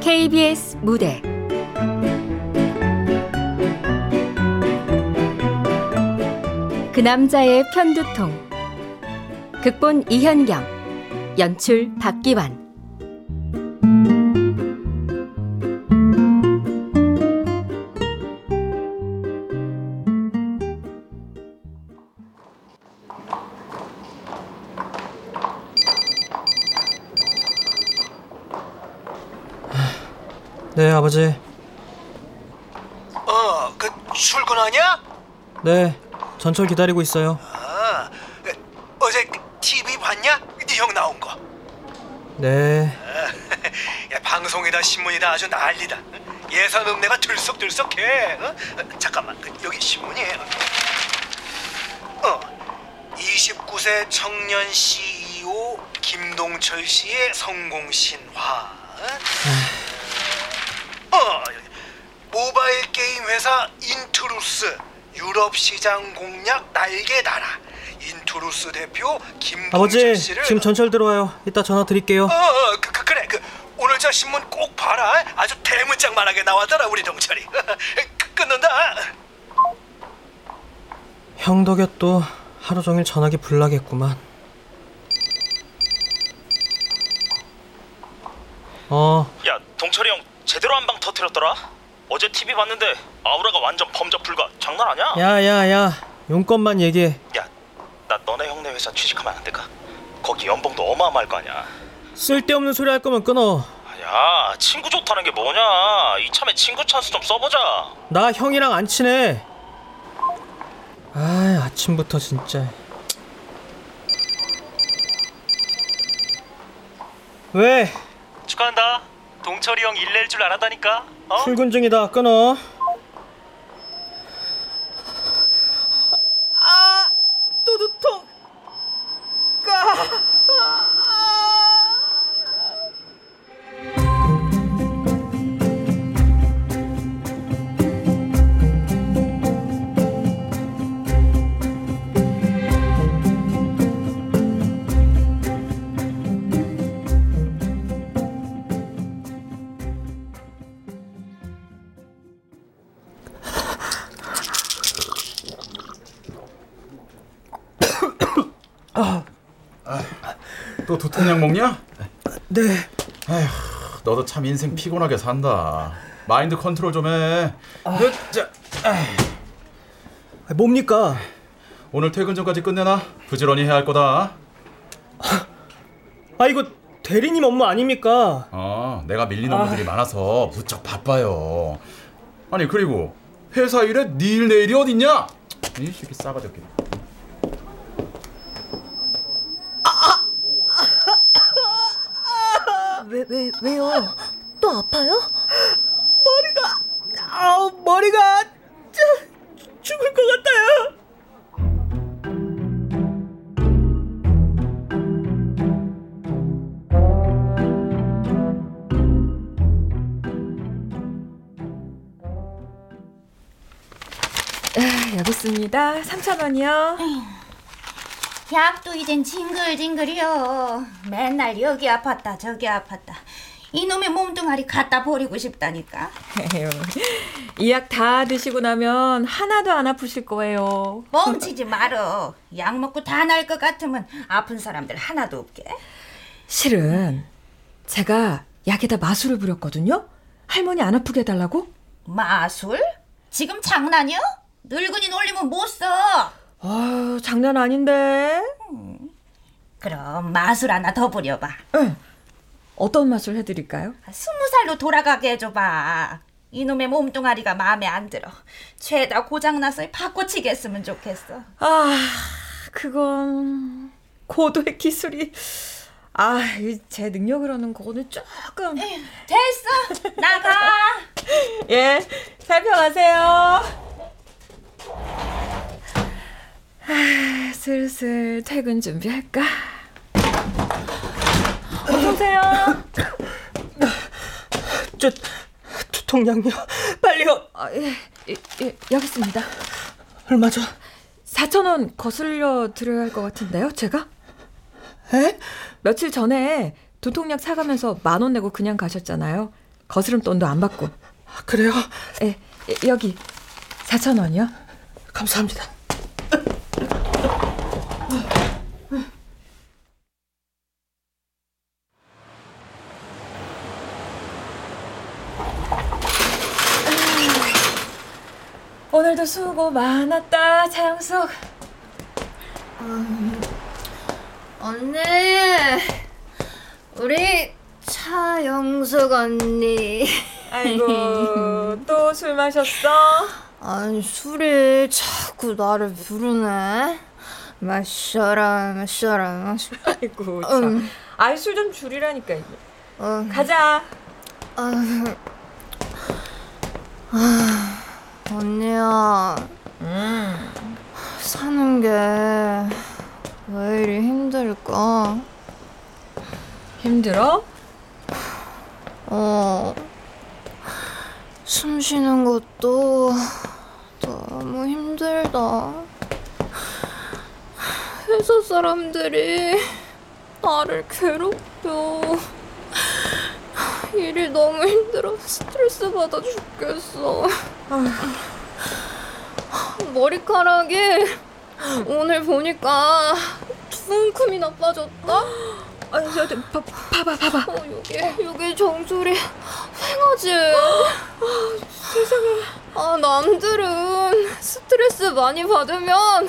KBS 무대. 그 남자의 편두통. 극본 이현경. 연출 박기환 아버지. 어, 그 출근하냐? 네, 전철 기다리고 있어요. 아, 그, 어제 TV 봤냐? 네 형 나온 거. 네. 야, 방송이다 신문이다 아주 난리다. 예산 읍내가 들썩들썩해. 어? 어, 잠깐만, 그, 여기 신문이에요. 어, 29세 청년 CEO 김동철 씨의 성공 신화. 회사 인트루스 유럽 시장 공략 날개 달아. 인트루스 대표 김동철 아버지, 씨를 지금 전철 들어와요. 이따 전화 드릴게요. 어, 어 그, 그, 그래 그 오늘 저 신문 꼭 봐라 아주 대문짝만하게 나왔더라 우리 동철이 그, 끊는다 형 덕에 또 하루 종일 전화기 불나겠구만. 어, 야 동철이 형 제대로 한 방 터트렸더라 어제 TV 봤는데 아우라가 완전 범접 불가 장난 아니야 야, 야, 야. 용건만 얘기해. 야, 나 너네 형네 회사 취직하면 안 될까? 거기 연봉도 어마어마할 거 아니야 쓸데없는 소리 할 거면 끊어. 야 친구 좋다는 게 뭐냐 이참에 친구 찬스 좀 써보자 나 형이랑 안 친해. 아, 아침부터 진짜. 왜? 축하한다 동철이 형 일낼 줄 알았다니까 어? 출근 중이다. 끊어. 또 두통약 먹냐? 네. 너도 참 인생 피곤하게 산다. 마인드 컨트롤 좀 해. 그, 자, 아, 뭡니까? 오늘 퇴근 전까지 끝내놔. 부지런히 해야 할 거다. 아, 이거 대리님 업무 아닙니까? 어, 내가 밀린 업무들이 많아서 무척 바빠요. 아니 그리고 회사 일에 니일 내일이 어딨냐? 이 새끼 싸가지. 왜, 왜, 왜요? 또 아파요? 머리가 짜, 죽을 것 같아요. 여기 있습니다 3,000원이요 약도 이젠 징글징글이요. 맨날 여기 아팠다 저기 아팠다. 이놈의 몸뚱아리 갖다 버리고 싶다니까. 이 약 다 드시고 나면 하나도 안 아프실 거예요 뻥치지 말어. 약 먹고 다 날 것 같으면 아픈 사람들 하나도 없게. 실은 제가 약에다 마술을 부렸거든요 할머니 안 아프게 해달라고 마술? 지금 장난이야? 늙은이 놀리면 못 써. 아유 장난 아닌데 그럼 마술 하나 더 부려봐. 응. 어떤 마술 해드릴까요? 스무 살로 돌아가게 해줘봐. 이놈의 몸뚱아리가 마음에 안 들어. 죄다 고장나서 바꿔치겠으면 좋겠어. 아, 그건 고도의 기술이 아, 이제 능력으로는 그거는 조금 됐어. 나가. 예, 살펴가세요. 아, 슬슬 퇴근 준비할까? 어서 오세요. 저 두통약요. 빨리요. 아, 예, 예, 예, 여기 있습니다. 얼마죠? 4천 원 거슬려 드려야 할 것 같은데요, 제가? 에? 며칠 전에 도통약 사가면서 만 원 내고 그냥 가셨잖아요. 거스름 돈도 안 받고. 아, 그래요? 예, 예, 여기 4천 원이요. 감사합니다. 오늘도 수고 많았다, 차영숙. 언니, 우리 차영숙 언니. 아이고, 또 술 마셨어? 아니 술이 자꾸 나를 부르네. 마셔라, 마셔라, 마셔. 아이고, 참. 음. 아이, 술 좀 줄이라니까. 이게. 어, 가자. 언니야, 음. 사는 게 왜 이리 힘들까? 힘들어? 어, 숨 쉬는 것도 너무 힘들다. 회사 사람들이 나를 괴롭혀. 일이 너무 힘들어 스트레스 받아 죽겠어. 머리카락이 오늘 보니까 두 움큼이 나 빠졌다. 아니, 저, 저, 봐, 봐봐, 봐봐. 어, 여기 여기 정수리 횡하지. 세상에. 아 남들은 스트레스 많이 받으면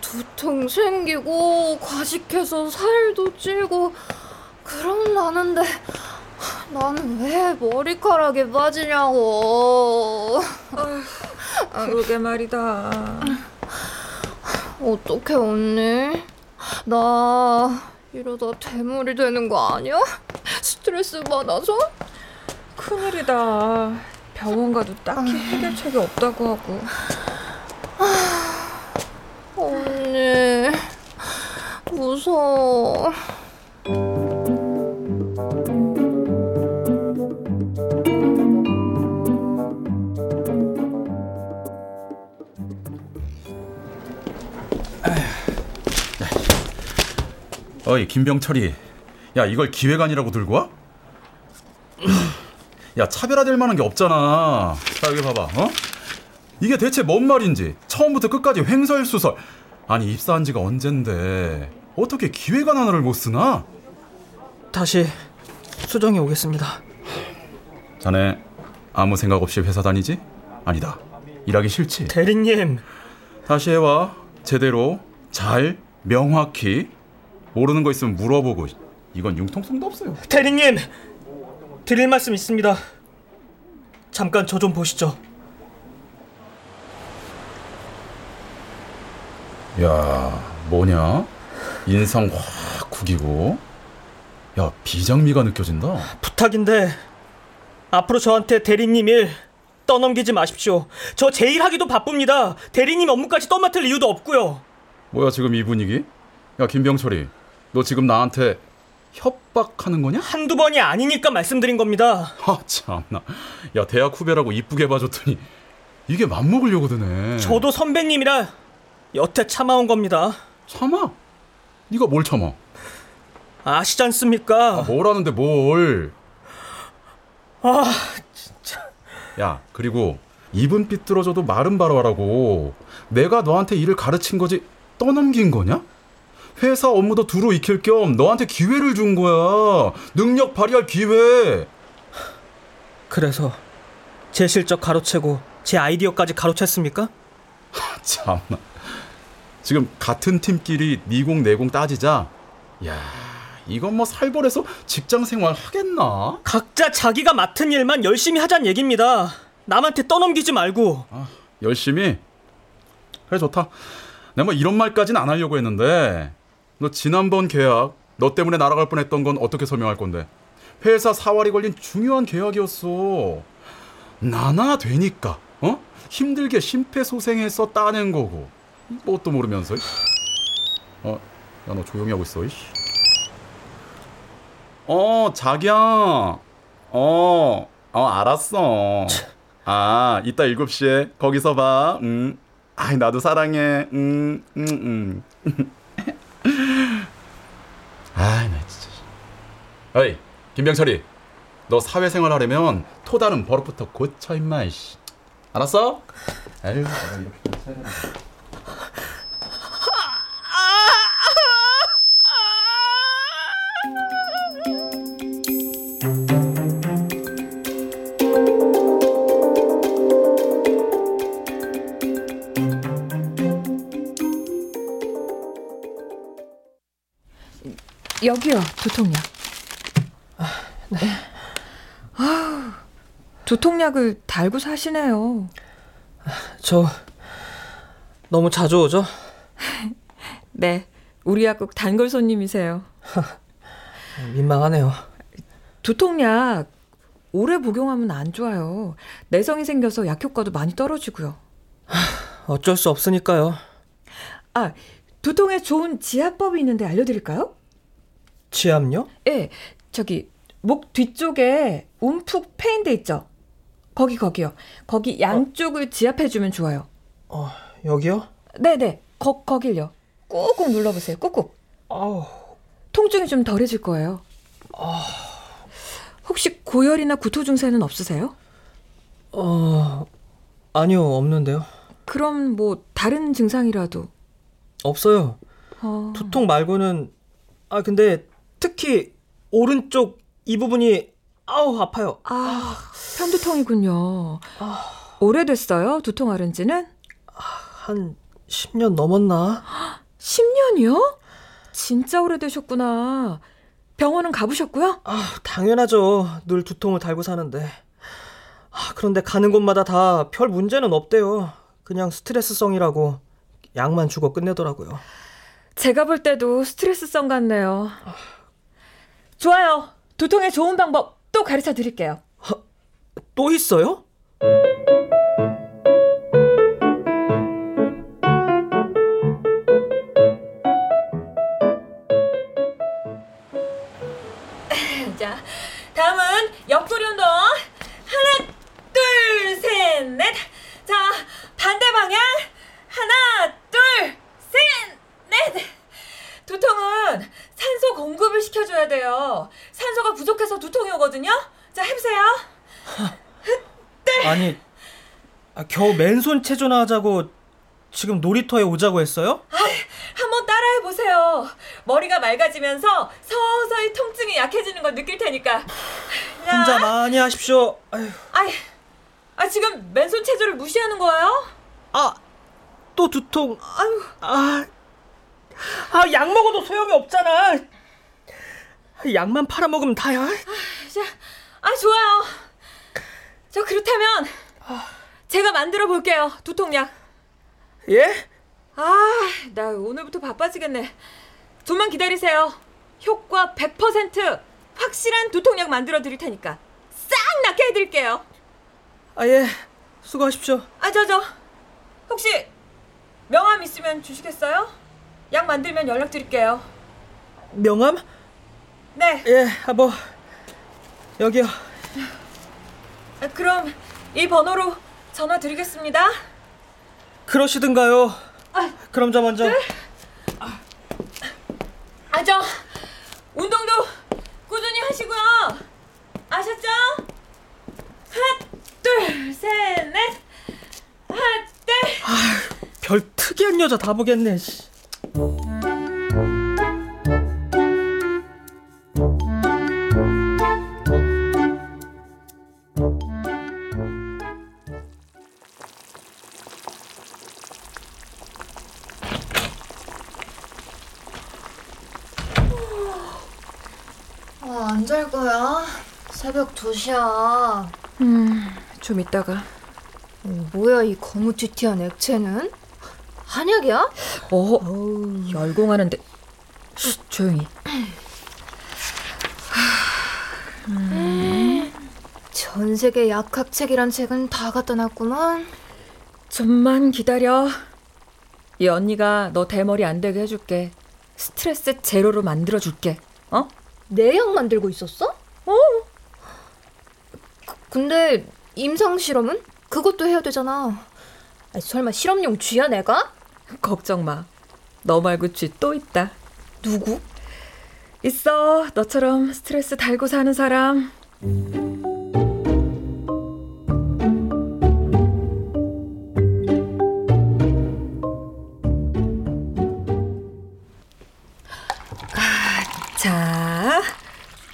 두통 생기고 과식해서 살도 찌고 그런다는데 나는 왜 머리카락이 빠지냐고. 그러게 말이다. 어떡해 언니? 나 이러다 대물이 되는 거 아니야? 스트레스 받아서? 큰일이다. 병원 가도 딱히 해결책이 없다고 하고. 언니 무서워. 어이 김병철이 야 이걸 기획안이라고 들고 와? 야 차별화될 만한 게 없잖아 자 여기 봐봐 어? 이게 대체 뭔 말인지 처음부터 끝까지 횡설수설 아니 입사한 지가 언젠데 어떻게 기획안 하나를 못 쓰나? 다시 수정해 오겠습니다. 자네 아무 생각 없이 회사 다니지? 아니다 일하기 싫지? 대리님, 다시 해와 제대로 잘 명확히 모르는 거 있으면 물어보고 이건 융통성도 없어요 대리님 드릴 말씀 있습니다. 잠깐 저 좀 보시죠. 야, 뭐냐? 인상 확 구기고. 야, 비장미가 느껴진다. 부탁인데 앞으로 저한테 대리님 일 떠넘기지 마십시오. 저 제일 하기도 바쁩니다. 대리님 업무까지 떠맡을 이유도 없고요. 뭐야, 지금 이 분위기? 야, 김병철이. 너 지금 나한테 협박하는 거냐? 한두 번이 아니니까 말씀드린 겁니다. 아, 참나. 야, 대학 후배라고 이쁘게 봐줬더니 이게 맘먹으려고 드네. 저도 선배님이라 여태 참아온 겁니다. 참아? 네가 뭘 참아? 아시지 않습니까? 아, 뭘 하는데 뭘? 아, 야, 그리고 입은 삐뚤어져도 말은 바로 하라고. 내가 너한테 일을 가르친 거지 떠넘긴 거냐? 회사 업무도 두루 익힐 겸 너한테 기회를 준 거야. 능력 발휘할 기회. 그래서 제 실적 가로채고 제 아이디어까지 가로챘습니까? 참나. 지금 같은 팀끼리 니공 내공 따지자. 야, 이건 뭐 살벌해서 직장 생활 하겠나? 각자 자기가 맡은 일만 열심히 하자는 얘기입니다. 남한테 떠넘기지 말고 열심히. 그래 좋다. 내가 뭐 이런 말까지는 안 하려고 했는데 너 지난번 계약 너 때문에 날아갈 뻔했던 건 어떻게 설명할 건데? 회사 사활이 걸린 중요한 계약이었어. 나나 되니까 어? 힘들게 심폐소생해서 따낸 거고 뭣도 모르면서. 어, 야 너 조용히 하고 있어. 이씨. 어, 자기야. 어, 어 알았어. 아, 이따 7시에 거기서 봐. 음. 아이 나도 사랑해. 음, 음, 음. 아이 나 진짜. 어이 김병철이, 너 사회생활 하려면 또 다른 버릇부터 고쳐 임마. 알았어? 아유, 여기요, 두통약. 네. 아우, 두통약을 달고 사시네요. 저 너무 자주 오죠? 네, 우리 약국 단골 손님이세요. 민망하네요. 두통약 오래 복용하면 안 좋아요. 내성이 생겨서 약 효과도 많이 떨어지고요. 어쩔 수 없으니까요. 아, 두통에 좋은 지압법이 있는데 알려드릴까요? 치압요? 예, 저기 목 뒤쪽에 움푹 패인 데 있죠. 거기 거기요. 거기 양쪽을 지압해 주면 좋아요. 어, 여기요? 네 네, 거 거길요. 꾹꾹 눌러 보세요. 꾹꾹. 아우, 통증이 좀 덜해질 거예요. 혹시 고열이나 구토 증세는 없으세요? 어, 아니요, 없는데요. 그럼 뭐 다른 증상이라도. 없어요. 어, 두통 말고는 아 근데 특히 오른쪽 이 부분이 아우 아파요. 아, 편두통이군요. 오래됐어요? 두통 앓은 지는? 한 10년 넘었나? 10년이요? 진짜 오래되셨구나. 병원은 가보셨고요? 아, 당연하죠. 늘 두통을 달고 사는데. 아, 그런데 가는 곳마다 다 별 문제는 없대요. 그냥 스트레스성이라고 약만 주고 끝내더라고요. 제가 볼 때도 스트레스성 같네요. 좋아요. 두통에 좋은 방법 또 가르쳐 드릴게요. 또 있어요? 자, 다음은 옆구리 운동. 하나, 둘, 셋, 넷. 자, 반대 방향. 하나, 둘, 셋, 넷. 두통은 산소 공급을 시켜줘야 돼요. 산소가 부족해서 두통이 오거든요. 자, 해보세요. 아니, 아, 겨우 맨손 체조나 하자고 지금 놀이터에 오자고 했어요? 한번 따라해 보세요. 머리가 맑아지면서 서서히 통증이 약해지는 걸 느낄 테니까. 자, 혼자 많이 하십시오. 아휴. 아이, 아 지금 맨손 체조를 무시하는 거예요? 아, 또 두통. 아유, 아, 아, 약 먹어도 소용이 없잖아. 약만 팔아먹으면 다야. 자, 아 좋아요. 저 그렇다면 제가 만들어 볼게요. 두통약. 예? 아, 나 오늘부터 바빠지겠네. 좀만 기다리세요. 효과 100% 확실한 두통약 만들어 드릴 테니까 싹 낫게 해드릴게요. 아, 예. 수고하십시오. 아, 저, 저. 혹시 명함 있으면 주시겠어요? 약 만들면 연락 드릴게요. 명함? 네. 예, 아, 뭐, 여기요. 아, 그럼 이 번호로 전화 드리겠습니다. 그러시든가요. 그럼 저 먼저. 아, 저 운동도 꾸준히 하시고요. 아셨죠? 하나, 둘, 셋, 넷. 하나, 둘. 별 특이한 여자 다 보겠네. 새벽 2시야. 좀 이따가. 뭐야, 이 거무튀튀한 액체는? 한약이야? 어, 열공하는데. 쉿, 조용히. 전 세계 약학책이란 책은 다 갖다 놨구만. 좀만 기다려. 이 언니가 너 대머리 안 되게 해줄게. 스트레스 제로로 만들어줄게. 어? 내 약 만들고 있었어? 어? 근데 임상 실험은? 그것도 해야 되잖아. 아니, 설마 실험용 쥐야 내가? 걱정 마. 너 말고 쥐 또 있다. 누구? 있어. 너처럼 스트레스 달고 사는 사람. 아, 자,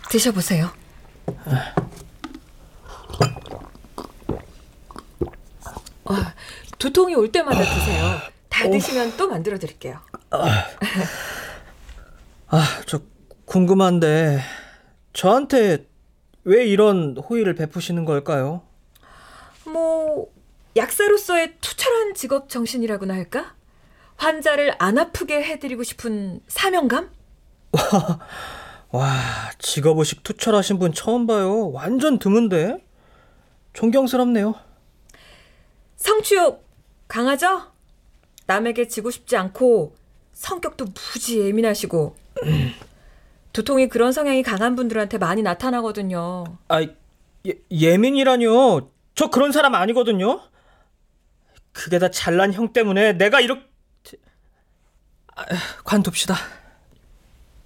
드셔보세요. 어, 두통이 올 때마다 드세요. 다 드시면 또 만들어 드릴게요. 아, 저 궁금한데 저한테 왜 이런 호의를 베푸시는 걸까요? 뭐 약사로서의 투철한 직업 정신이라고나 할까? 환자를 안 아프게 해드리고 싶은 사명감? 와, 직업의식 투철하신 분 처음 봐요. 완전 드문데. 존경스럽네요. 성취욕 강하죠? 남에게 지고 싶지 않고 성격도 무지 예민하시고 두통이 그런 성향이 강한 분들한테 많이 나타나거든요. 아, 예, 예민이라뇨. 저 그런 사람 아니거든요. 그게 다 잘난 형 때문에 내가 이렇게 아, 관둡시다.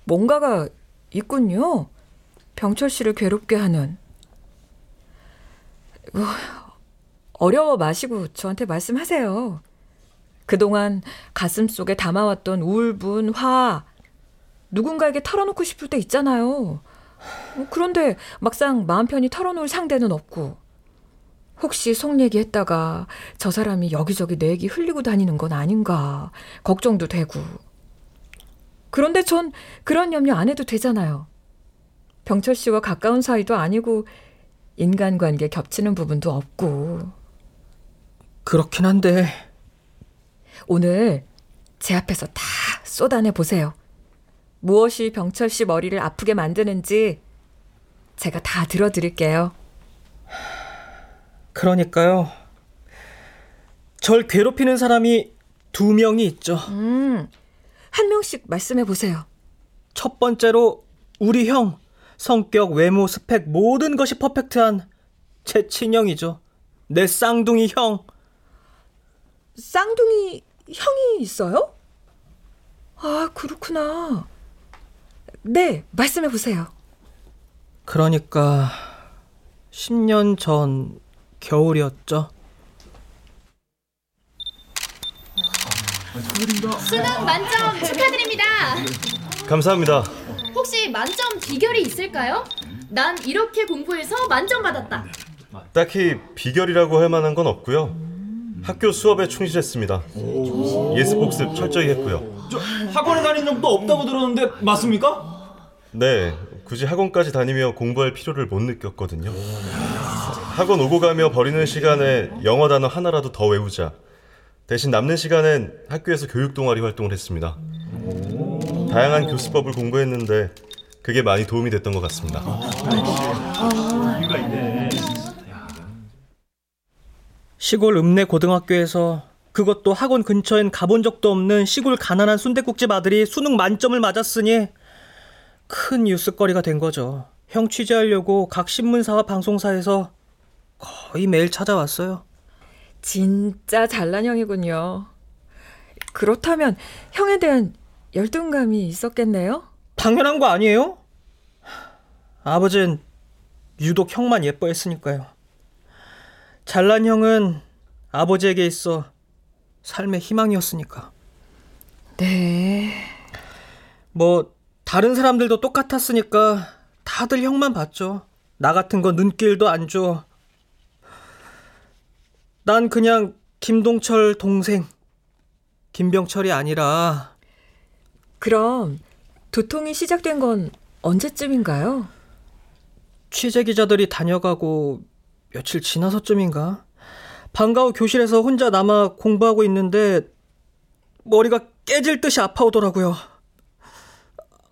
뭔가가 있군요. 병철 씨를 괴롭게 하는. 뭐, 어려워 마시고 저한테 말씀하세요. 그동안 가슴 속에 담아왔던 울분, 화, 누군가에게 털어놓고 싶을 때 있잖아요. 뭐 그런데 막상 마음 편히 털어놓을 상대는 없고. 혹시 속 얘기했다가 저 사람이 여기저기 내 얘기 흘리고 다니는 건 아닌가 걱정도 되고. 그런데 전 그런 염려 안 해도 되잖아요. 병철 씨와 가까운 사이도 아니고 인간관계 겹치는 부분도 없고 그렇긴 한데 오늘 제 앞에서 다 쏟아내 보세요. 무엇이 병철 씨 머리를 아프게 만드는지 제가 다 들어드릴게요. 그러니까요. 절 괴롭히는 사람이 두 명이 있죠. 음, 한 명씩 말씀해 보세요. 첫 번째로 우리 형 성격, 외모, 스펙 모든 것이 퍼펙트한 제 친형이죠. 내 쌍둥이 형. 쌍둥이 형이 있어요? 아, 그렇구나. 네, 말씀해 보세요. 그러니까 10년 전 겨울이었죠. 수능 만점 축하드립니다. 감사합니다. 혹시 만점 비결이 있을까요? 난 이렇게 공부해서 만점 받았다. 딱히 비결이라고 할 만한 건 없고요. 학교 수업에 충실했습니다. 예습 복습 철저히 했고요. 학원에 다닌 적도 없다고 들었는데 맞습니까? 네, 굳이 학원까지 다니며 공부할 필요를 못 느꼈거든요. 학원 오고 가며 버리는 시간에 영어 단어 하나라도 더 외우자. 대신 남는 시간엔 학교에서 교육 동아리 활동을 했습니다. 다양한 교수법을 공부했는데 그게 많이 도움이 됐던 것 같습니다. 시골 읍내 고등학교에서 그것도 학원 근처엔 가본 적도 없는 시골 가난한 순대국집 아들이 수능 만점을 맞았으니 큰 뉴스거리가 된 거죠. 형 취재하려고 각 신문사와 방송사에서 거의 매일 찾아왔어요. 진짜 잘난 형이군요. 그렇다면 형에 대한 열등감이 있었겠네요? 당연한 거 아니에요? 아버진 유독 형만 예뻐했으니까요. 잘난 형은 아버지에게 있어 삶의 희망이었으니까. 네. 뭐 다른 사람들도 똑같았으니까 다들 형만 봤죠. 나 같은 거 눈길도 안 줘. 난 그냥 김동철 동생 김병철이 아니라 그럼 두통이 시작된 건 언제쯤인가요? 취재 기자들이 다녀가고 며칠 지나서쯤인가 방과 후 교실에서 혼자 남아 공부하고 있는데 머리가 깨질 듯이 아파오더라고요.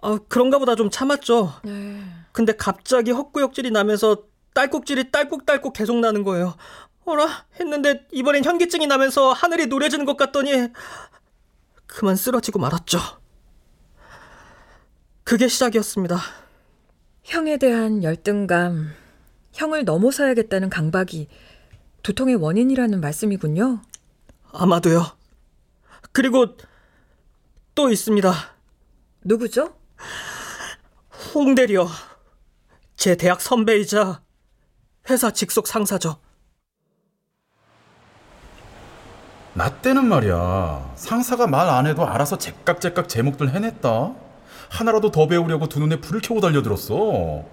아, 그런가 보다 좀 참았죠. 네. 근데 갑자기 헛구역질이 나면서 딸꾹질이 딸꾹딸꾹 계속 나는 거예요. 어라 했는데 이번엔 현기증이 나면서 하늘이 노래지는 것 같더니 그만 쓰러지고 말았죠. 그게 시작이었습니다. 형에 대한 열등감, 형을 넘어서야겠다는 강박이 두통의 원인이라는 말씀이군요. 아마도요. 그리고 또 있습니다. 누구죠? 홍대리요. 제 대학 선배이자 회사 직속 상사죠. 나 때는 말이야 상사가 말 안 해도 알아서 제깍제깍 제목들 해냈다 하나라도 더 배우려고 두 눈에 불을 켜고 달려들었어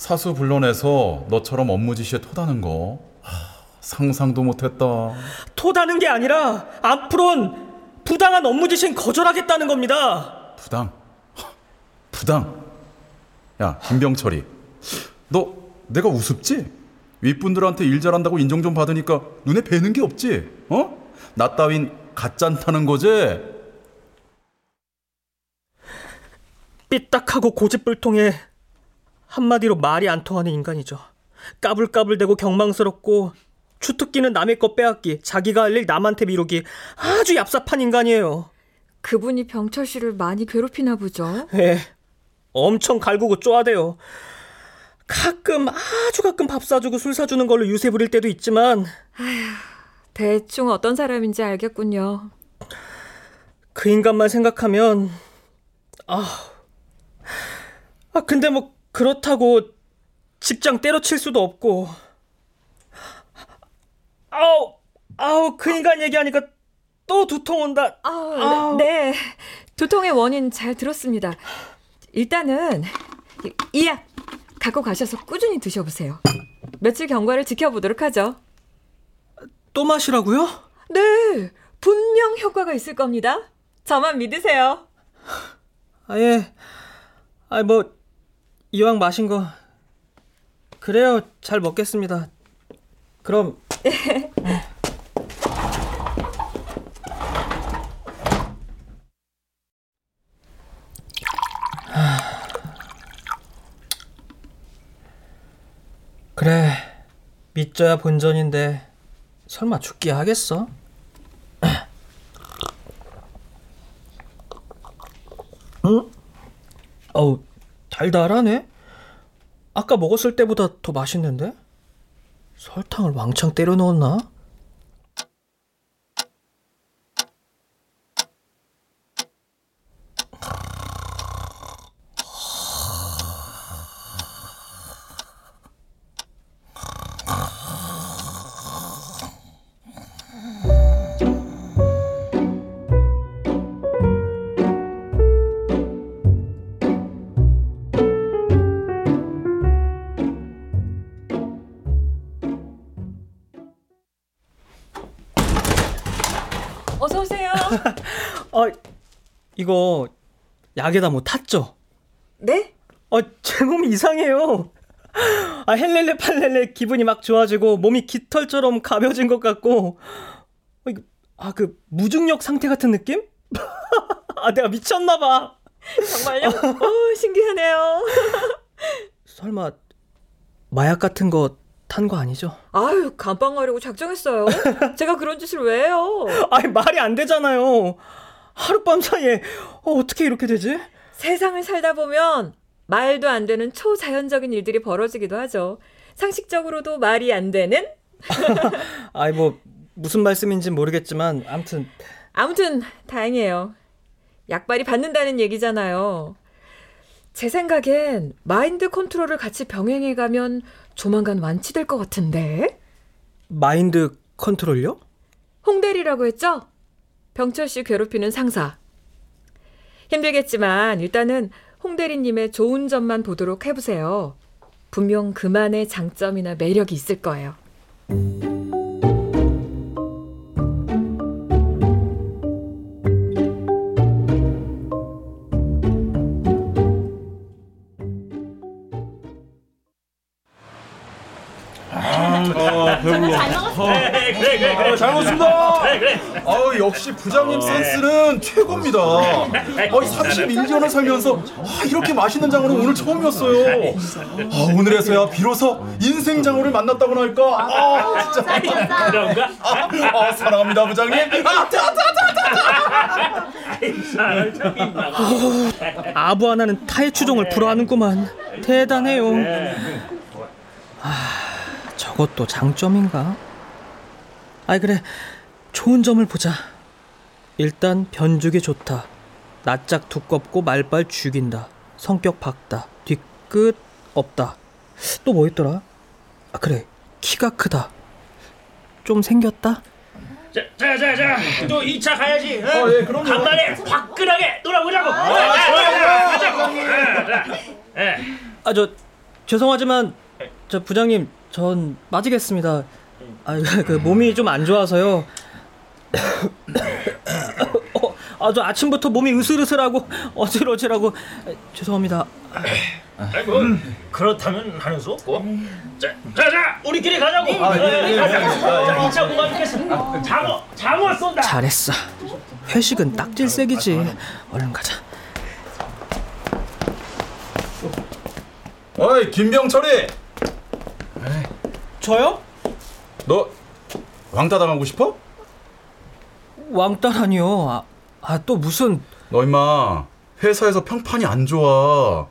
사수 불러내서 너처럼 업무 지시에 토다는 거 하, 상상도 못했다 토다는 게 아니라 앞으론 부당한 업무 지시는 거절하겠다는 겁니다. 부당 부당 야 김병철이 너 내가 우습지? 윗분들한테 일 잘한다고 인정 좀 받으니까 눈에 뵈는 게 없지? 어? 나 따윈 가짠다는 거지? 삐딱하고 고집불통에 한마디로 말이 안 통하는 인간이죠. 까불까불대고 경망스럽고 주특기는 남의 것 빼앗기, 자기가 할 일 남한테 미루기 아주 얍삽한 인간이에요. 그분이 병철 씨를 많이 괴롭히나 보죠. 예, 엄청 갈구고 쪼아대요. 가끔 아주 가끔 밥 사주고 술 사주는 걸로 유세 부릴 때도 있지만 대충 어떤 사람인지 알겠군요. 그 인간만 생각하면 아, 아 근데 뭐 그렇다고 직장 때려칠 수도 없고 아우 아우 그 인간 얘기하니까 또 두통 온다. 아, 네. 두통의 원인 잘 들었습니다. 일단은 이 약 갖고 가셔서 꾸준히 드셔보세요. 며칠 경과를 지켜보도록 하죠. 또 마시라고요? 네, 분명 효과가 있을 겁니다. 저만 믿으세요. 아예 아뭐 이왕 마신 거 그래요 잘 먹겠습니다. 그럼 그래 믿져야 본전인데 설마 죽기 하겠어? 응? 어우 달달하네 아까 먹었을 때보다 더 맛있는데? 설탕을 왕창 때려 넣었나? 이거 약에다 뭐 탔죠? 네? 아, 제 몸이 이상해요. 아, 헬렐레 팔렐레 기분이 막 좋아지고 몸이 깃털처럼 가벼진 것 같고 어, 아, 그 무중력 상태 같은 느낌? 아, 내가 미쳤나 봐. 정말요? 오, 신기하네요. 설마 마약 같은 거 탄 거 아니죠? 아유, 감방하려고 작정했어요. 제가 그런 짓을 왜 해요? 아니, 말이 안 되잖아요. 하룻밤 사이에 어, 어떻게 이렇게 되지? 세상을 살다 보면 말도 안 되는 초자연적인 일들이 벌어지기도 하죠. 상식적으로도 말이 안 되는? 아이 뭐 무슨 말씀인지 모르겠지만 아무튼 아무튼 다행이에요. 약발이 받는다는 얘기잖아요. 제 생각엔 마인드 컨트롤을 같이 병행해 가면 조만간 완치될 것 같은데. 마인드 컨트롤요? 홍대리라고 했죠? 병철 씨 괴롭히는 상사. 힘들겠지만 일단은 홍 대리님의 좋은 점만 보도록 해보세요. 분명 그만의 장점이나 매력이 있을 거예요. 그래 그래 그래 잘 먹습니다 그래 그래 아우 역시 부장님 센스는 최고입니다. 어, 32년을 살면서 아, 이렇게 맛있는 장어는 오늘 처음이었어요. 아, 오늘에서야 비로소 인생 장어를 만났다고 할까. 아, 진짜. 그런가? 아, 아, 사랑합니다, 부장님. 아, 아부 하나는 타의 추종을 불허하는구만. 대단해요. 아, 저것도 장점인가? 아이 그래. 좋은 점을 보자. 일단 변죽이 좋다. 낯짝 두껍고 말빨 죽인다. 성격 밝다. 뒤끝 없다. 또 뭐 있더라? 아 그래 키가 크다. 좀 생겼다. 자 자 자 자 또 2차 가야지 어, 예, 그럼요 간만에 화끈하게 놀아보자고 아저 죄송하지만 저 부장님 전 빠지겠습니다. 아그 몸이 좀 안 좋아서요. 어, 아저 아침부터 몸이 으슬으슬하고 어질어질하고 죄송합니다. 아이고 그렇다면 하는 수 없고 자, 자 자 우리끼리 가자고 예, 가자 자 2차 공부하겠어 장어 장어 쏜다 잘했어. 회식은 딱질색이지. 얼른 가자. 어이 김병철이 저요? 너 왕따 당하고 싶어? 왕따라니요. 아또 무슨 너 임마 회사에서 평판이 안 좋아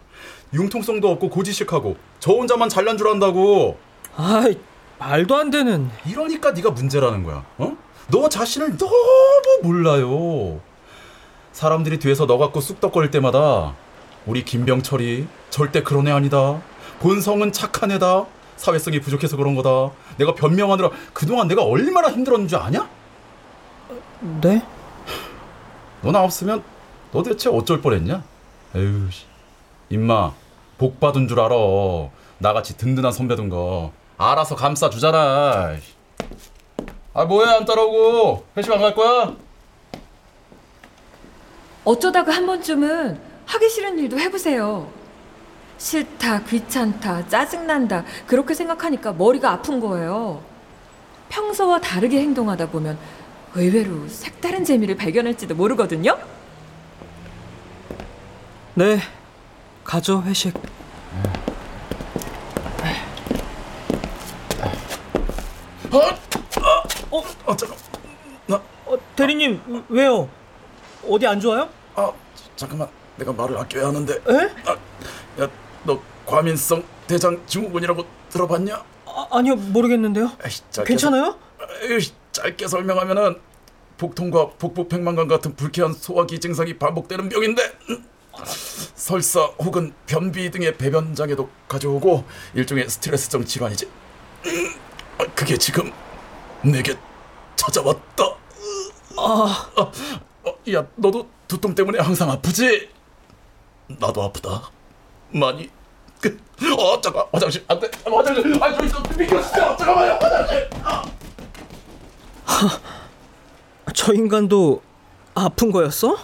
융통성도 없고 고지식하고 저 혼자만 잘난 줄 안다고 아 말도 안 되는 이러니까 네가 문제라는 거야 어? 너 자신을 너무 몰라요 사람들이 뒤에서 너 갖고 쑥덕거릴 때마다 우리 김병철이 절대 그런 애 아니다 본성은 착한 애다 사회성이 부족해서 그런 거다 내가 변명하느라 그동안 내가 얼마나 힘들었는 줄 아냐? 네? 너나 없으면 너 대체 어쩔 뻔했냐? 에휴, 씨. 임마, 복 받은 줄 알아. 나같이 든든한 선배든 거. 알아서 감싸 주잖아. 아, 뭐해, 안 따라오고. 회식 안 갈 거야? 어쩌다가 한 번쯤은 하기 싫은 일도 해보세요. 싫다, 귀찮다, 짜증난다, 그렇게 생각하니까 머리가 아픈 거예요. 평소와 다르게 행동하다 보면 의외로 색다른 재미를 발견할지도 모르거든요? 네. 가죠 회식. 어, 어, 잠깐. 어, 대리님 왜요? 어디 안 좋아요? 아, 잠깐만. 내가 말을 아껴야 하는데. 에? 아, 야, 너 과민성 대장 증후군이라고 들어봤냐? 아, 아니요 모르겠는데요. 에이, 짧게 괜찮아요? 에이, 짧게 설명하면은 복통과 복부 백만관 같은 불쾌한 소화기 증상이 반복되는 병인데 음, 설사 혹은 변비 등의 배변 장애도 가져오고 일종의 스트레스성 질환이지. 음, 아, 그게 지금 내게 찾아왔다. 아, 어, 어, 야, 너도 두통 때문에 항상 아프지? 나도 아프다. 많이. 그, 어, 잠깐, 화장실 안 돼. 화장실. 아, 저기 있어. 미끄러졌어. 잠깐만요. 화장실. 아. 저 인간도 아픈 거였어? 어?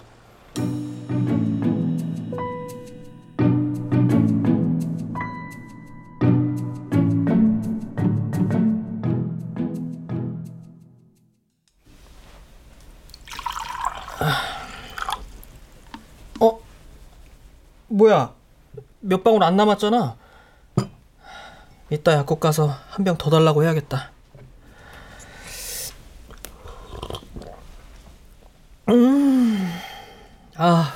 방울 안 남았잖아. 이따 약국 가서 한 병 더 달라고 해야겠다. 음, 아,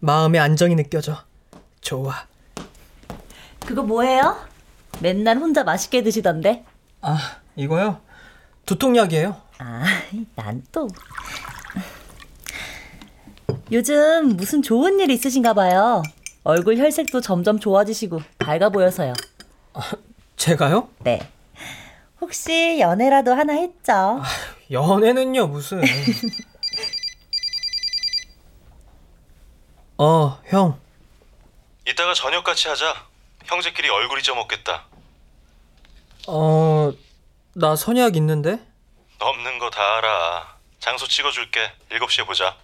마음의 안정이 느껴져. 좋아. 그거 뭐예요? 맨날 혼자 맛있게 드시던데. 아, 이거요? 두통약이에요. 아, 난 또. 요즘 무슨 좋은 일 있으신가 봐요. 얼굴 혈색도 점점 좋아지시고 밝아 보여서요. 제가요? 네. 혹시 연애라도 하나 했죠? 연애는요, 무슨. 어, 형. 이따가 저녁 같이 하자. 형제끼리 얼굴 잊어먹겠다. 어, 나 선약 있는데? 없는 거 다 알아. 장소 찍어줄게. 7시에 보자.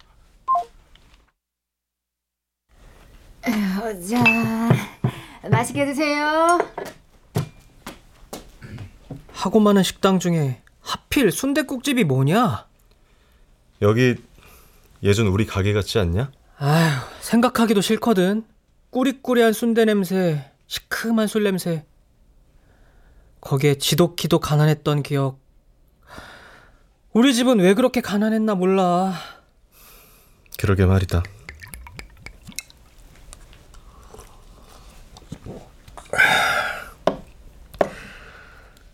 자, 맛있게 드세요. 하고 많은 식당 중에 하필 순댓국집이 뭐냐? 여기 예전 우리 가게 같지 않냐? 아휴, 생각하기도 싫거든. 꾸리꾸리한 순대 냄새, 시큼한 술 냄새. 거기에 지독히도 가난했던 기억. 우리 집은 왜 그렇게 가난했나 몰라. 그러게 말이다.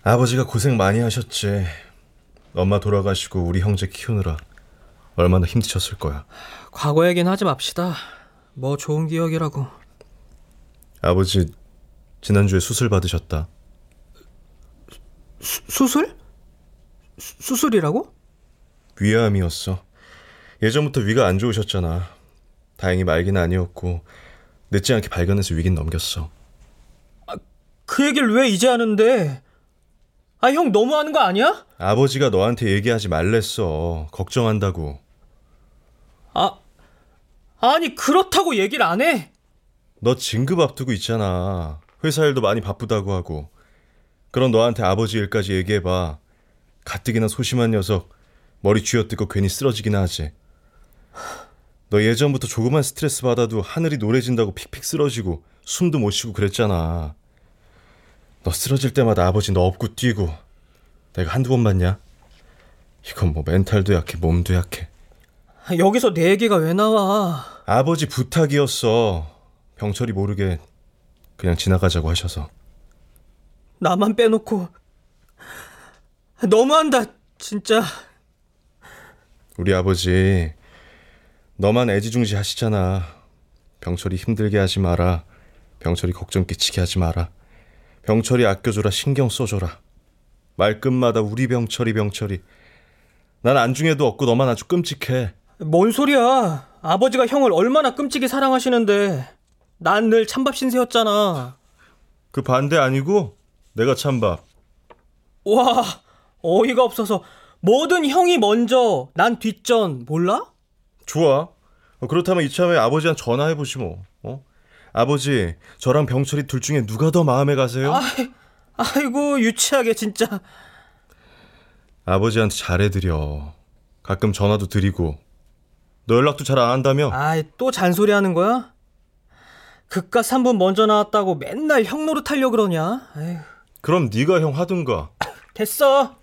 아버지가 고생 많이 하셨지. 엄마 돌아가시고 우리 형제 키우느라 얼마나 힘드셨을 거야. 과거 얘기는 하지 맙시다. 뭐 좋은 기억이라고. 아버지 지난주에 수술 받으셨다. 수, 수술? 수, 수술이라고? 위암이었어. 예전부터 위가 안 좋으셨잖아. 다행히 말기는 아니었고 늦지 않게 발견해서 위긴 넘겼어. 그 얘기를 왜 이제 하는데? 아, 형 너무하는 거 아니야? 아버지가 너한테 얘기하지 말랬어. 걱정한다고. 아, 아니 그렇다고 얘기를 안 해. 너 진급 앞두고 있잖아. 회사 일도 많이 바쁘다고 하고. 그럼 너한테 아버지 일까지 얘기해봐. 가뜩이나 소심한 녀석. 머리 쥐어뜯고 괜히 쓰러지긴 하지. 너 예전부터 조그만 스트레스 받아도 하늘이 노래진다고 픽픽 쓰러지고 숨도 못 쉬고 그랬잖아. 너 쓰러질 때마다 아버지 너 업고 뛰고 내가 한두 번 봤냐? 이건 뭐 멘탈도 약해 몸도 약해. 여기서 내 얘기가 왜 나와? 아버지 부탁이었어. 병철이 모르게 그냥 지나가자고 하셔서. 나만 빼놓고 너무한다 진짜. 우리 아버지 너만 애지중지 하시잖아. 병철이 힘들게 하지 마라. 병철이 걱정 끼치게 하지 마라. 병철이 아껴줘라 신경 써줘라. 말끝마다 우리 병철이 병철이. 난 안중에도 없고 너만 아주 끔찍해. 뭔 소리야? 아버지가 형을 얼마나 끔찍이 사랑하시는데 난 늘 찬밥 신세였잖아. 그 반대 아니고 내가 찬밥. 와 어이가 없어서 뭐든 형이 먼저 난 뒷전 몰라? 좋아. 어, 그렇다면 이참에 아버지한 전화해보시 뭐. 어? 아버지, 저랑 병철이 둘 중에 누가 더 마음에 가세요? 아이, 아이고 유치하게 진짜. 아버지한테 잘해드려. 가끔 전화도 드리고. 너 연락도 잘 안 한다며? 아이 또 잔소리 하는 거야? 그깟 3분 먼저 나왔다고 맨날 형 노릇하려 그러냐? 에휴. 그럼 네가 형 하든가. 됐어.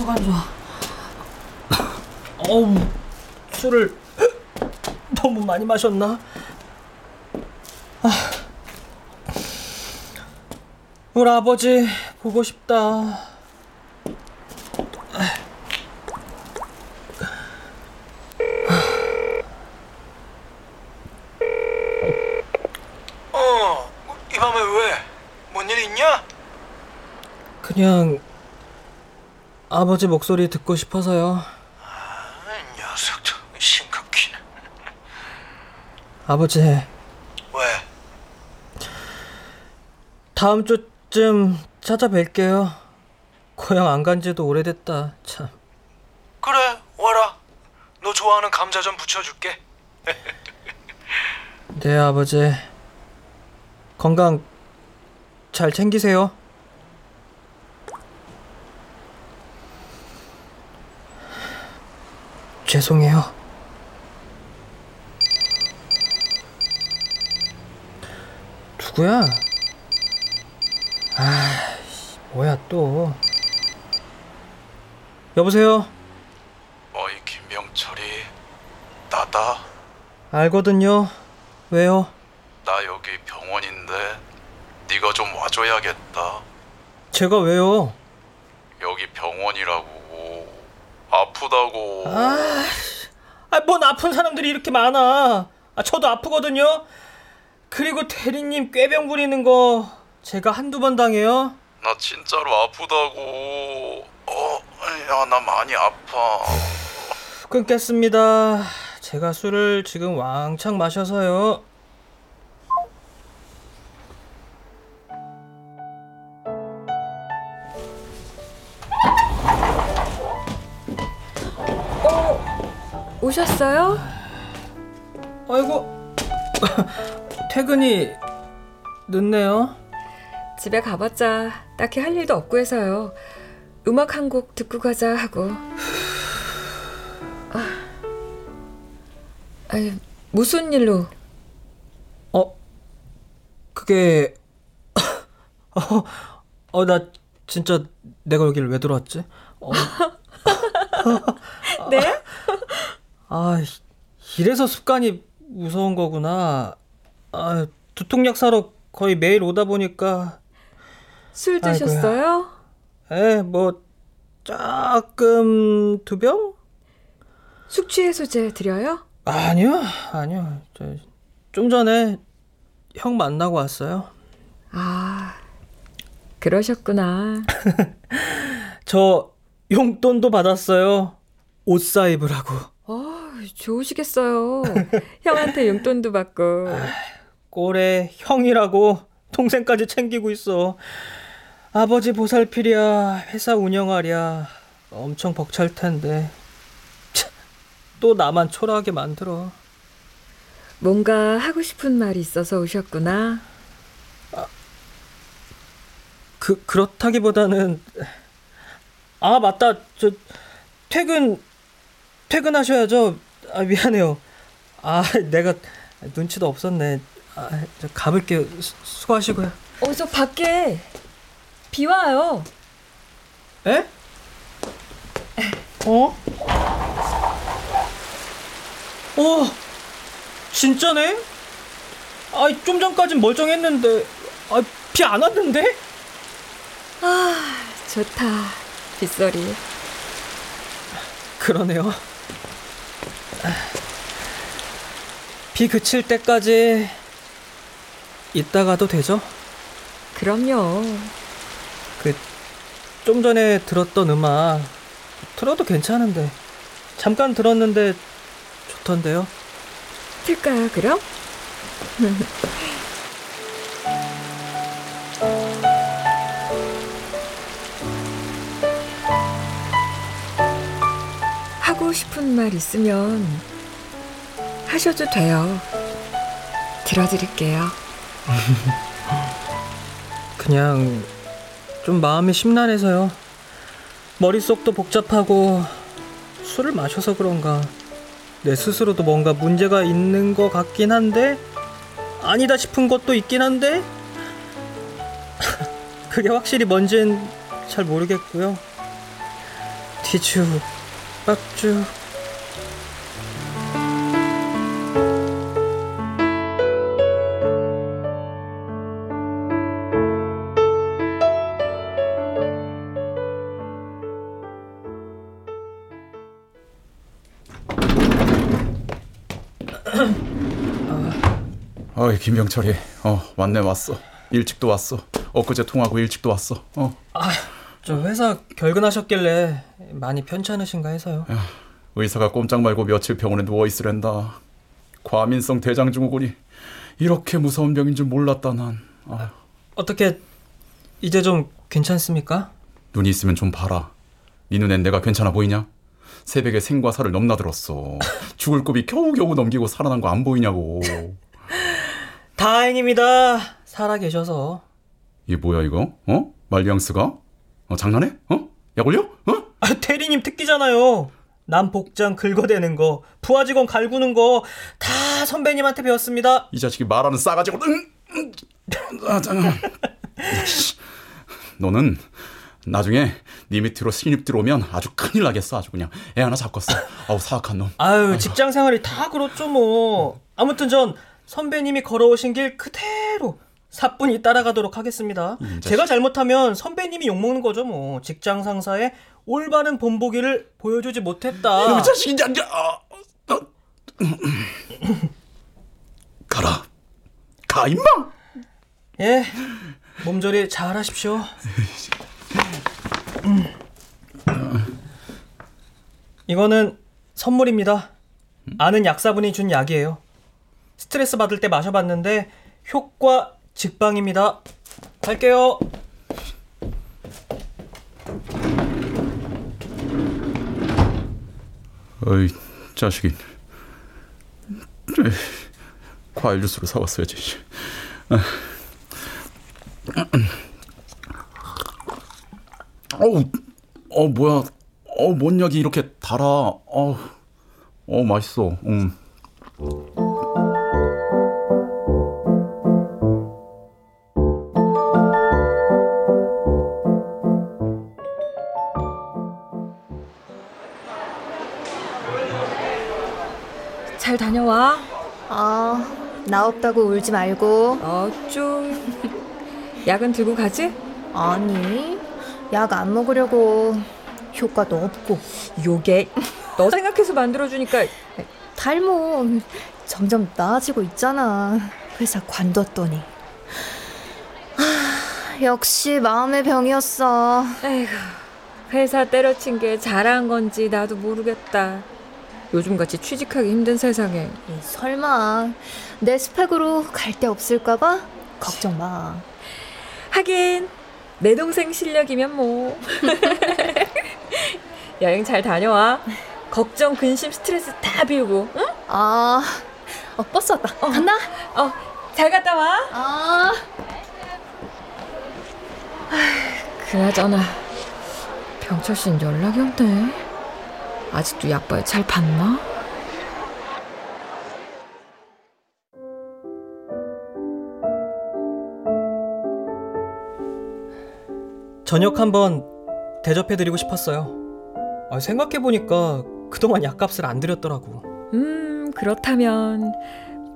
속 안 좋아. 어우, 술을 너무 많이 마셨나? 아, 우리 아버지 보고 싶다. 어, 이 밤에 왜? 뭔일 있냐? 그냥 아버지 목소리 듣고 싶어서요. 이 녀석도 심각히네. 아버지, 왜? 다음 주쯤 찾아뵐게요. 고향 안 간 지도 오래됐다. 참. 그래, 와라. 너 좋아하는 감자 좀 부쳐줄게. 네, 아버지. 건강 잘 챙기세요. 죄송해요. 누구야? 아, 뭐야 또. 여보세요? 어이 김병철이 나다. 알거든요. 왜요? 나 여기 병원인데 네가 좀 와줘야겠다. 제가 왜요? 여기 병원이라고 아, 아, 뭔 아픈 사람들이 이렇게 많아. 아, 저도 아프거든요. 그리고 대리님 꾀병 부리는 거 제가 한두 번 당해요. 나 진짜로 아프다고. 어, 야, 나 많이 아파. 끊겠습니다. 제가 술을 지금 왕창 마셔서요. 오셨어요? 아이고, 퇴근이 늦네요. 집에 가봤자 딱히 할 일도 없고 해서요. 음악 한 곡 듣고 가자 하고. 아, 아니, 무슨 일로? 어, 그게, 어, 어, 나 진짜 내가 여기를 왜 들어왔지? 어. 네? 아, 이래서 습관이 무서운 거구나. 아, 두통약 사러 거의 매일 오다 보니까. 술 드셨어요? 에, 뭐, 조금, 두 병? 숙취 해소제 드려요? 아니요, 아니요. 저, 좀 전에 형 만나고 왔어요. 아, 그러셨구나. 저 용돈도 받았어요. 옷 사 입으라고. 어, 좋으시겠어요. 형한테 용돈도 받고. 꼴에 형이라고 동생까지 챙기고 있어. 아버지 보살필이야, 회사 운영하랴. 엄청 벅찰 텐데. 참, 또 나만 초라하게 만들어. 뭔가 하고 싶은 말이 있어서 오셨구나. 그 그렇다기보다는 아 맞다 저 퇴근 퇴근하셔야죠 아 미안해요 아 내가 눈치도 없었네 아, 저 가볼게요 수, 수고하시고요 어, 저 밖에 비 와요. 에? 어? 어 진짜네? 아 좀 전까진 멀쩡했는데 아 비 안 왔는데? 아, 좋다. 빗소리. 그러네요. 비 그칠 때까지 있다가도 되죠? 그럼요. 그 좀 전에 들었던 음악 들어도 괜찮은데 잠깐 들었는데 좋던데요. 틀까요, 그럼? 싶은 말 있으면 하셔도 돼요. 들어드릴게요. 그냥 좀 마음이 심란해서요. 머릿속도 복잡하고 술을 마셔서 그런가 내 스스로도 뭔가 문제가 있는 것 같긴 한데 아니다 싶은 것도 있긴 한데 그게 확실히 뭔진 잘 모르겠고요. 뒤죽 빡죽 김병철이 어 왔네 왔어. 일찍도 왔어. 엊그제 통하고 일찍도 왔어. 어. 저 회사 결근하셨길래 많이 편찮으신가 해서요. 의사가 꼼짝 말고 며칠 병원에 누워 있으랜다. 과민성 대장증후군이 이렇게 무서운 병인 줄 몰랐다 난. 아, 어떻게 이제 좀 괜찮습니까? 눈이 있으면 좀 봐라. 네 눈엔 내가 괜찮아 보이냐? 새벽에 생과 사를 넘나들었어. 죽을 고비 겨우겨우 넘기고 살아난 거 안 보이냐고 다행입니다. 살아 계셔서. 이게 뭐야 이거 어 말리앙스가 어 장난해 어 약 올려 어 아, 대리님 특기잖아요. 남 복장 긁어대는 거, 부하 직원 갈구는 거 다 선배님한테 배웠습니다. 이 자식이 말하는 싸가지고 응, 응. 아, 잠깐만. 씨. 너는 나중에 네 밑으로 신입 들어오면 아주 큰일 나겠어 아주 그냥 애 하나 잡겠어 아우 사악한 놈 아유, 직장 생활이 다 그렇죠 뭐. 아무튼 전 선배님이 걸어오신 길 그대로 사뿐히 따라가도록 하겠습니다. 이 자식. 제가 잘못하면 선배님이 욕먹는 거죠 뭐. 직장 상사의 올바른 본보기를 보여주지 못했다. 이놈의 자식이 앉아 아, 아, 가라 가 임마 예, 몸조리 잘 하십시오. 음. 이거는 선물입니다. 아는 약사분이 준 약이에요. 스트레스 받을 때 마셔봤는데 효과 직방입니다. 갈게요. 어이 자식이 과일 주스를 사왔어야지 아. 어우 어 뭐야 어 뭔 약이 이렇게 달아 어어 어, 맛있어 음. 와. 아, 나 없다고 울지 말고. 어쭈. 약은 들고 가지? 아니, 약 안 먹으려고 효과도 없고. 요게 너 생각해서 만들어주니까 탈모 점점 나아지고 있잖아. 회사 관뒀더니. 아, 역시 마음의 병이었어. 에이구, 회사 때려친 게 잘한 건지 나도 모르겠다. 요즘같이 취직하기 힘든 세상에. 설마 내 스펙으로 갈 데 없을까봐 걱정 마. 하긴 내 동생 실력이면 뭐. 여행 잘 다녀와. 걱정, 근심, 스트레스 다 비우고. 응? 아, 어, 버스 왔다. 어, 간다. 어, 잘 갔다 와. 아. 그나저나 병철 씨는 연락이 없네. 아직도 약발 잘 받나? 저녁 한번 대접해드리고 싶었어요. 아, 생각해보니까 그동안 약값을 안 드렸더라고. 음, 그렇다면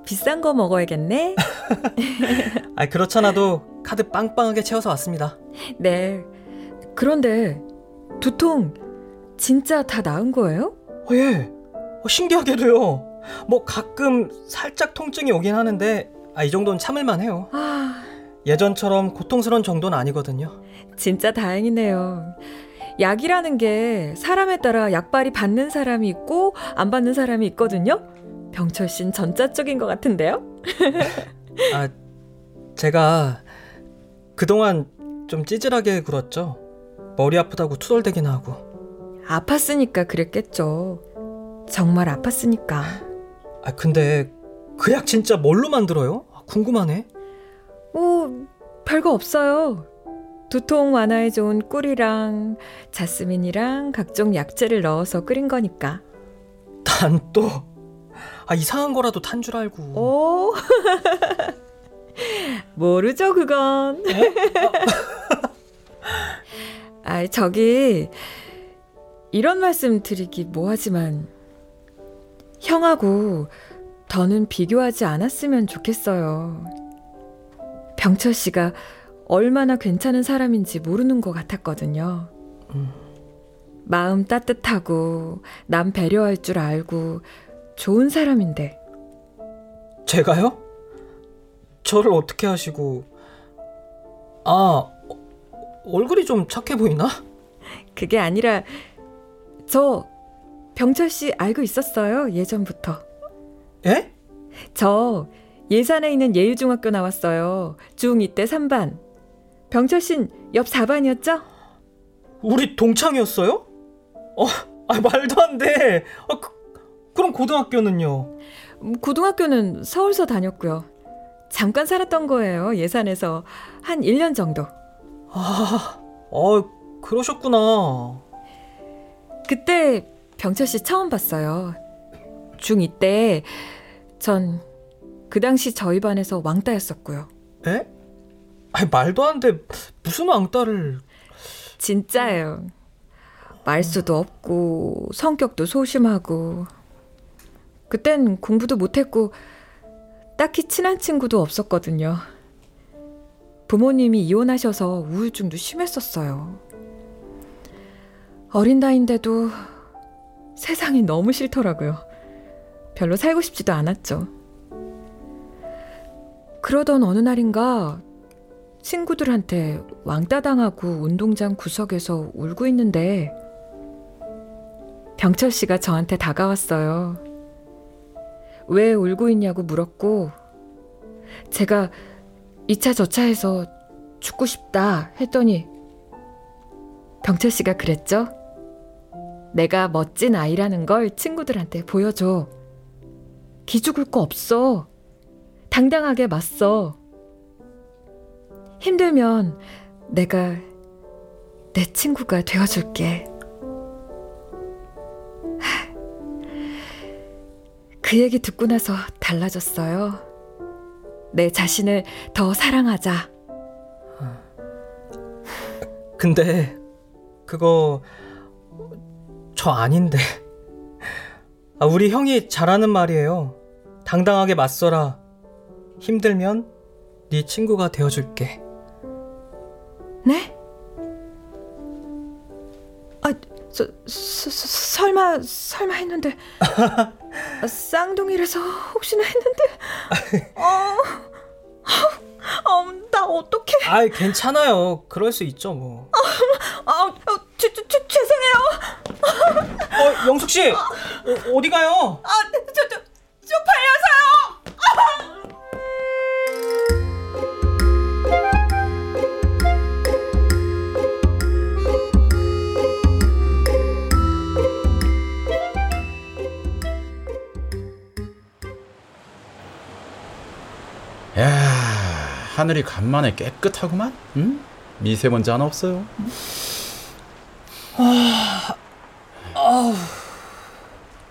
비싼 거 먹어야겠네. 아, 그렇잖아도 카드 빵빵하게 채워서 왔습니다. 네. 그런데 두통 진짜 다 나은 거예요? 어, 예. 어, 신기하게도요. 뭐 가끔 살짝 통증이 오긴 하는데 아, 이 정도는 참을만 해요. 아, 예전처럼 고통스러운 정도는 아니거든요. 진짜 다행이네요. 약이라는 게 사람에 따라 약발이 받는 사람이 있고 안 받는 사람이 있거든요. 병철 씨는 전자 쪽인 것 같은데요? 아, 제가 그동안 좀 찌질하게 굴었죠. 머리 아프다고 투덜대기나 하고. 아팠으니까 그랬겠죠. 정말 아팠으니까. 아, 근데 그 약 진짜 뭘로 만들어요? 아, 궁금하네. 오, 별거 없어요. 두통 완화에 좋은 꿀이랑 자스민이랑 각종 약재를 넣어서 끓인 거니까. 난 또, 아, 이상한 거라도 탄 줄 알고. 오, 모르죠, 그건. 아, 저기, 이런 말씀 드리기 뭐하지만, 형하고 더는 비교하지 않았으면 좋겠어요. 병철 씨가 얼마나 괜찮은 사람인지 모르는 것 같았거든요. 마음 따뜻하고 남 배려할 줄 알고 좋은 사람인데 제가요? 저를 어떻게 하시고 아 어, 얼굴이 좀 착해 보이나? 그게 아니라 저 병철 씨 알고 있었어요 예전부터. 예? 저 예산에 있는 예일중학교 나왔어요. 중2 때 3반. 병철 씨는 옆 4반이었죠? 우리 동창이었어요? 어, 아 말도 안 돼. 아, 그, 그럼 고등학교는요? 음, 고등학교는 서울서 다녔고요. 잠깐 살았던 거예요. 예산에서 한 1년 정도. 아, 어, 그러셨구나. 그때 병철 씨 처음 봤어요. 중2 때 전 그 당시 저희 반에서 왕따였었고요. 에? 아 말도 안 돼. 무슨 왕따를. 진짜예요. 말수도 없고 성격도 소심하고 그땐 공부도 못했고 딱히 친한 친구도 없었거든요. 부모님이 이혼하셔서 우울증도 심했었어요. 어린 나이인데도 세상이 너무 싫더라고요. 별로 살고 싶지도 않았죠. 그러던 어느 날인가 친구들한테 왕따 당하고 운동장 구석에서 울고 있는데 병철 씨가 저한테 다가왔어요. 왜 울고 있냐고 물었고 제가 2차 저차 해서 죽고 싶다 했더니 병철 씨가 그랬죠. 내가 멋진 아이라는 걸 친구들한테 보여줘. 기죽을 거 없어. 당당하게 맞서. 힘들면 내가 내 친구가 되어줄게. 그 얘기 듣고 나서 달라졌어요. 내 자신을 더 사랑하자. 근데 그거 저 아닌데. 아, 우리 형이 잘하는 말이에요. 당당하게 맞서라. 힘들면 네 친구가 되어줄게. 네? 아, 저, 서, 서, 설마, 설마 했는데. 아, 쌍둥이라서 혹시나 했는데. 어, 어, 나 어떡해. 아이, 괜찮아요. 그럴 수 있죠, 뭐. 아, 어, 죄, 죄, 죄, 죄송해요. 어, 영숙 씨, 어, 어디 가요? 아, 저, 저, 쪽팔려서요. 야 하늘이 간만에 깨끗하구만. 응? 미세먼지 하나 없어요.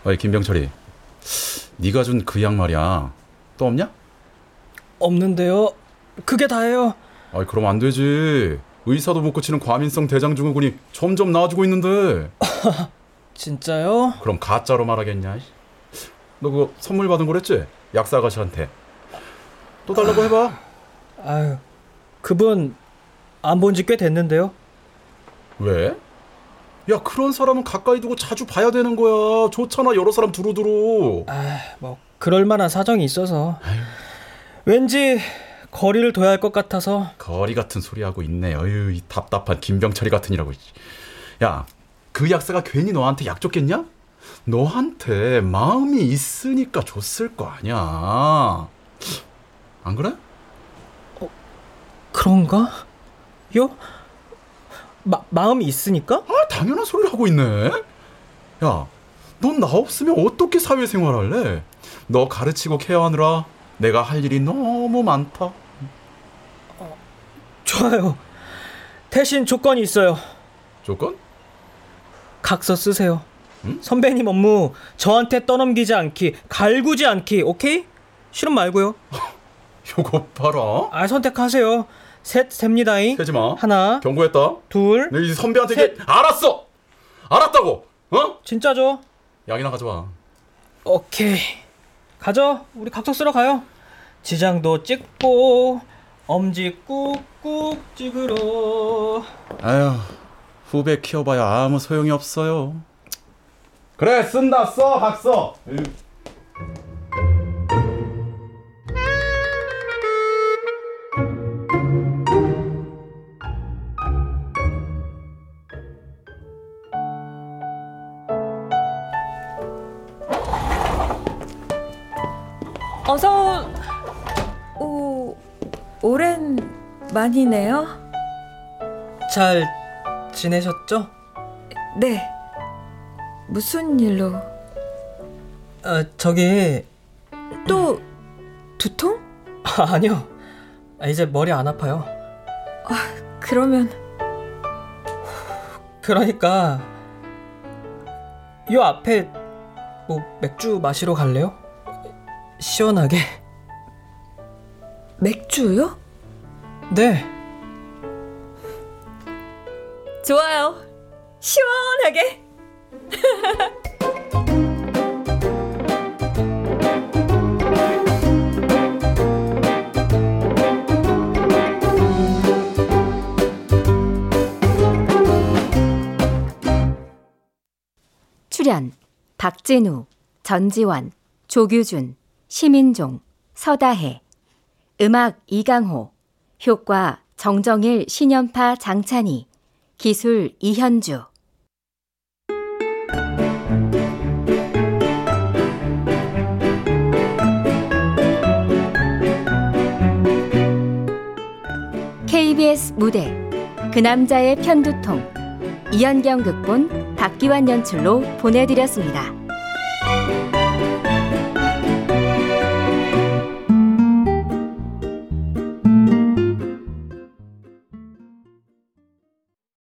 어이 김병철이, 네가 준 그 약 말이야. 또 없냐? 없는데요. 그게 다예요. 아이 그럼 안 되지. 의사도 못 고치는 과민성 대장증후군이 점점 나아지고 있는데. 진짜요? 그럼 가짜로 말하겠냐? 너 그거 선물 받은 거랬지? 약사 아가씨한테. 또 달라고 해봐. 아유, 그분 안 본 지 꽤 됐는데요. 왜? 야 그런 사람은 가까이 두고 자주 봐야 되는 거야. 좋잖아 여러 사람 두루두루. 아, 뭐 그럴 만한 사정이 있어서. 왠지 거리를 둬야 할 것 같아서. 거리 같은 소리 하고 있네. 어휴 이 답답한 김병철이 같으니라고. 야 그 약사가 괜히 너한테 약 줬겠냐? 너한테 마음이 있으니까 줬을 거 아니야. 안 그래? 그런가? 요? 마, 마음이 있으니까? 아 당연한 소리를 하고 있네. 야, 넌 나 없으면 어떻게 사회생활 할래? 너 가르치고 케어하느라 내가 할 일이 너무 많다. 좋아요. 대신 조건이 있어요. 조건? 각서 쓰세요. 선배님 업무 저한테 떠넘기지 않기, 갈구지 않기, 오케이? 싫음 말고요. 요거 봐라. 아 선택하세요. 셋 셉니다잉. 세지 마. 하나, 경고했다. 둘. 내이 선배한테 이게 알았어. 알았다고. 어? 진짜죠? 약이나 가져와. 오케이. 가죠. 우리 각서 쓰러 가요. 지장도 찍고 엄지 꾹꾹 찍으러. 아휴, 후배 키워봐야 아무 소용이 없어요. 그래, 쓴다, 써, 각서. 오랜만이네요. 잘 지내셨죠? 네. 무슨 일로? 아, 저기 또 두통? 아, 아니요. 아, 이제 머리 안 아파요. 아, 그러면 그러니까 요 앞에 뭐 맥주 마시러 갈래요? 시원하게. 맥주요? 네. 좋아요. 시원하게. 출연 박진우, 전지원, 조규준, 시민종, 서다혜 음악 이강호 효과 정정일, 신연파, 장찬희 기술 이현주 KBS 무대 그 남자의 편두통 이현경 극본 박기환 연출로 보내드렸습니다.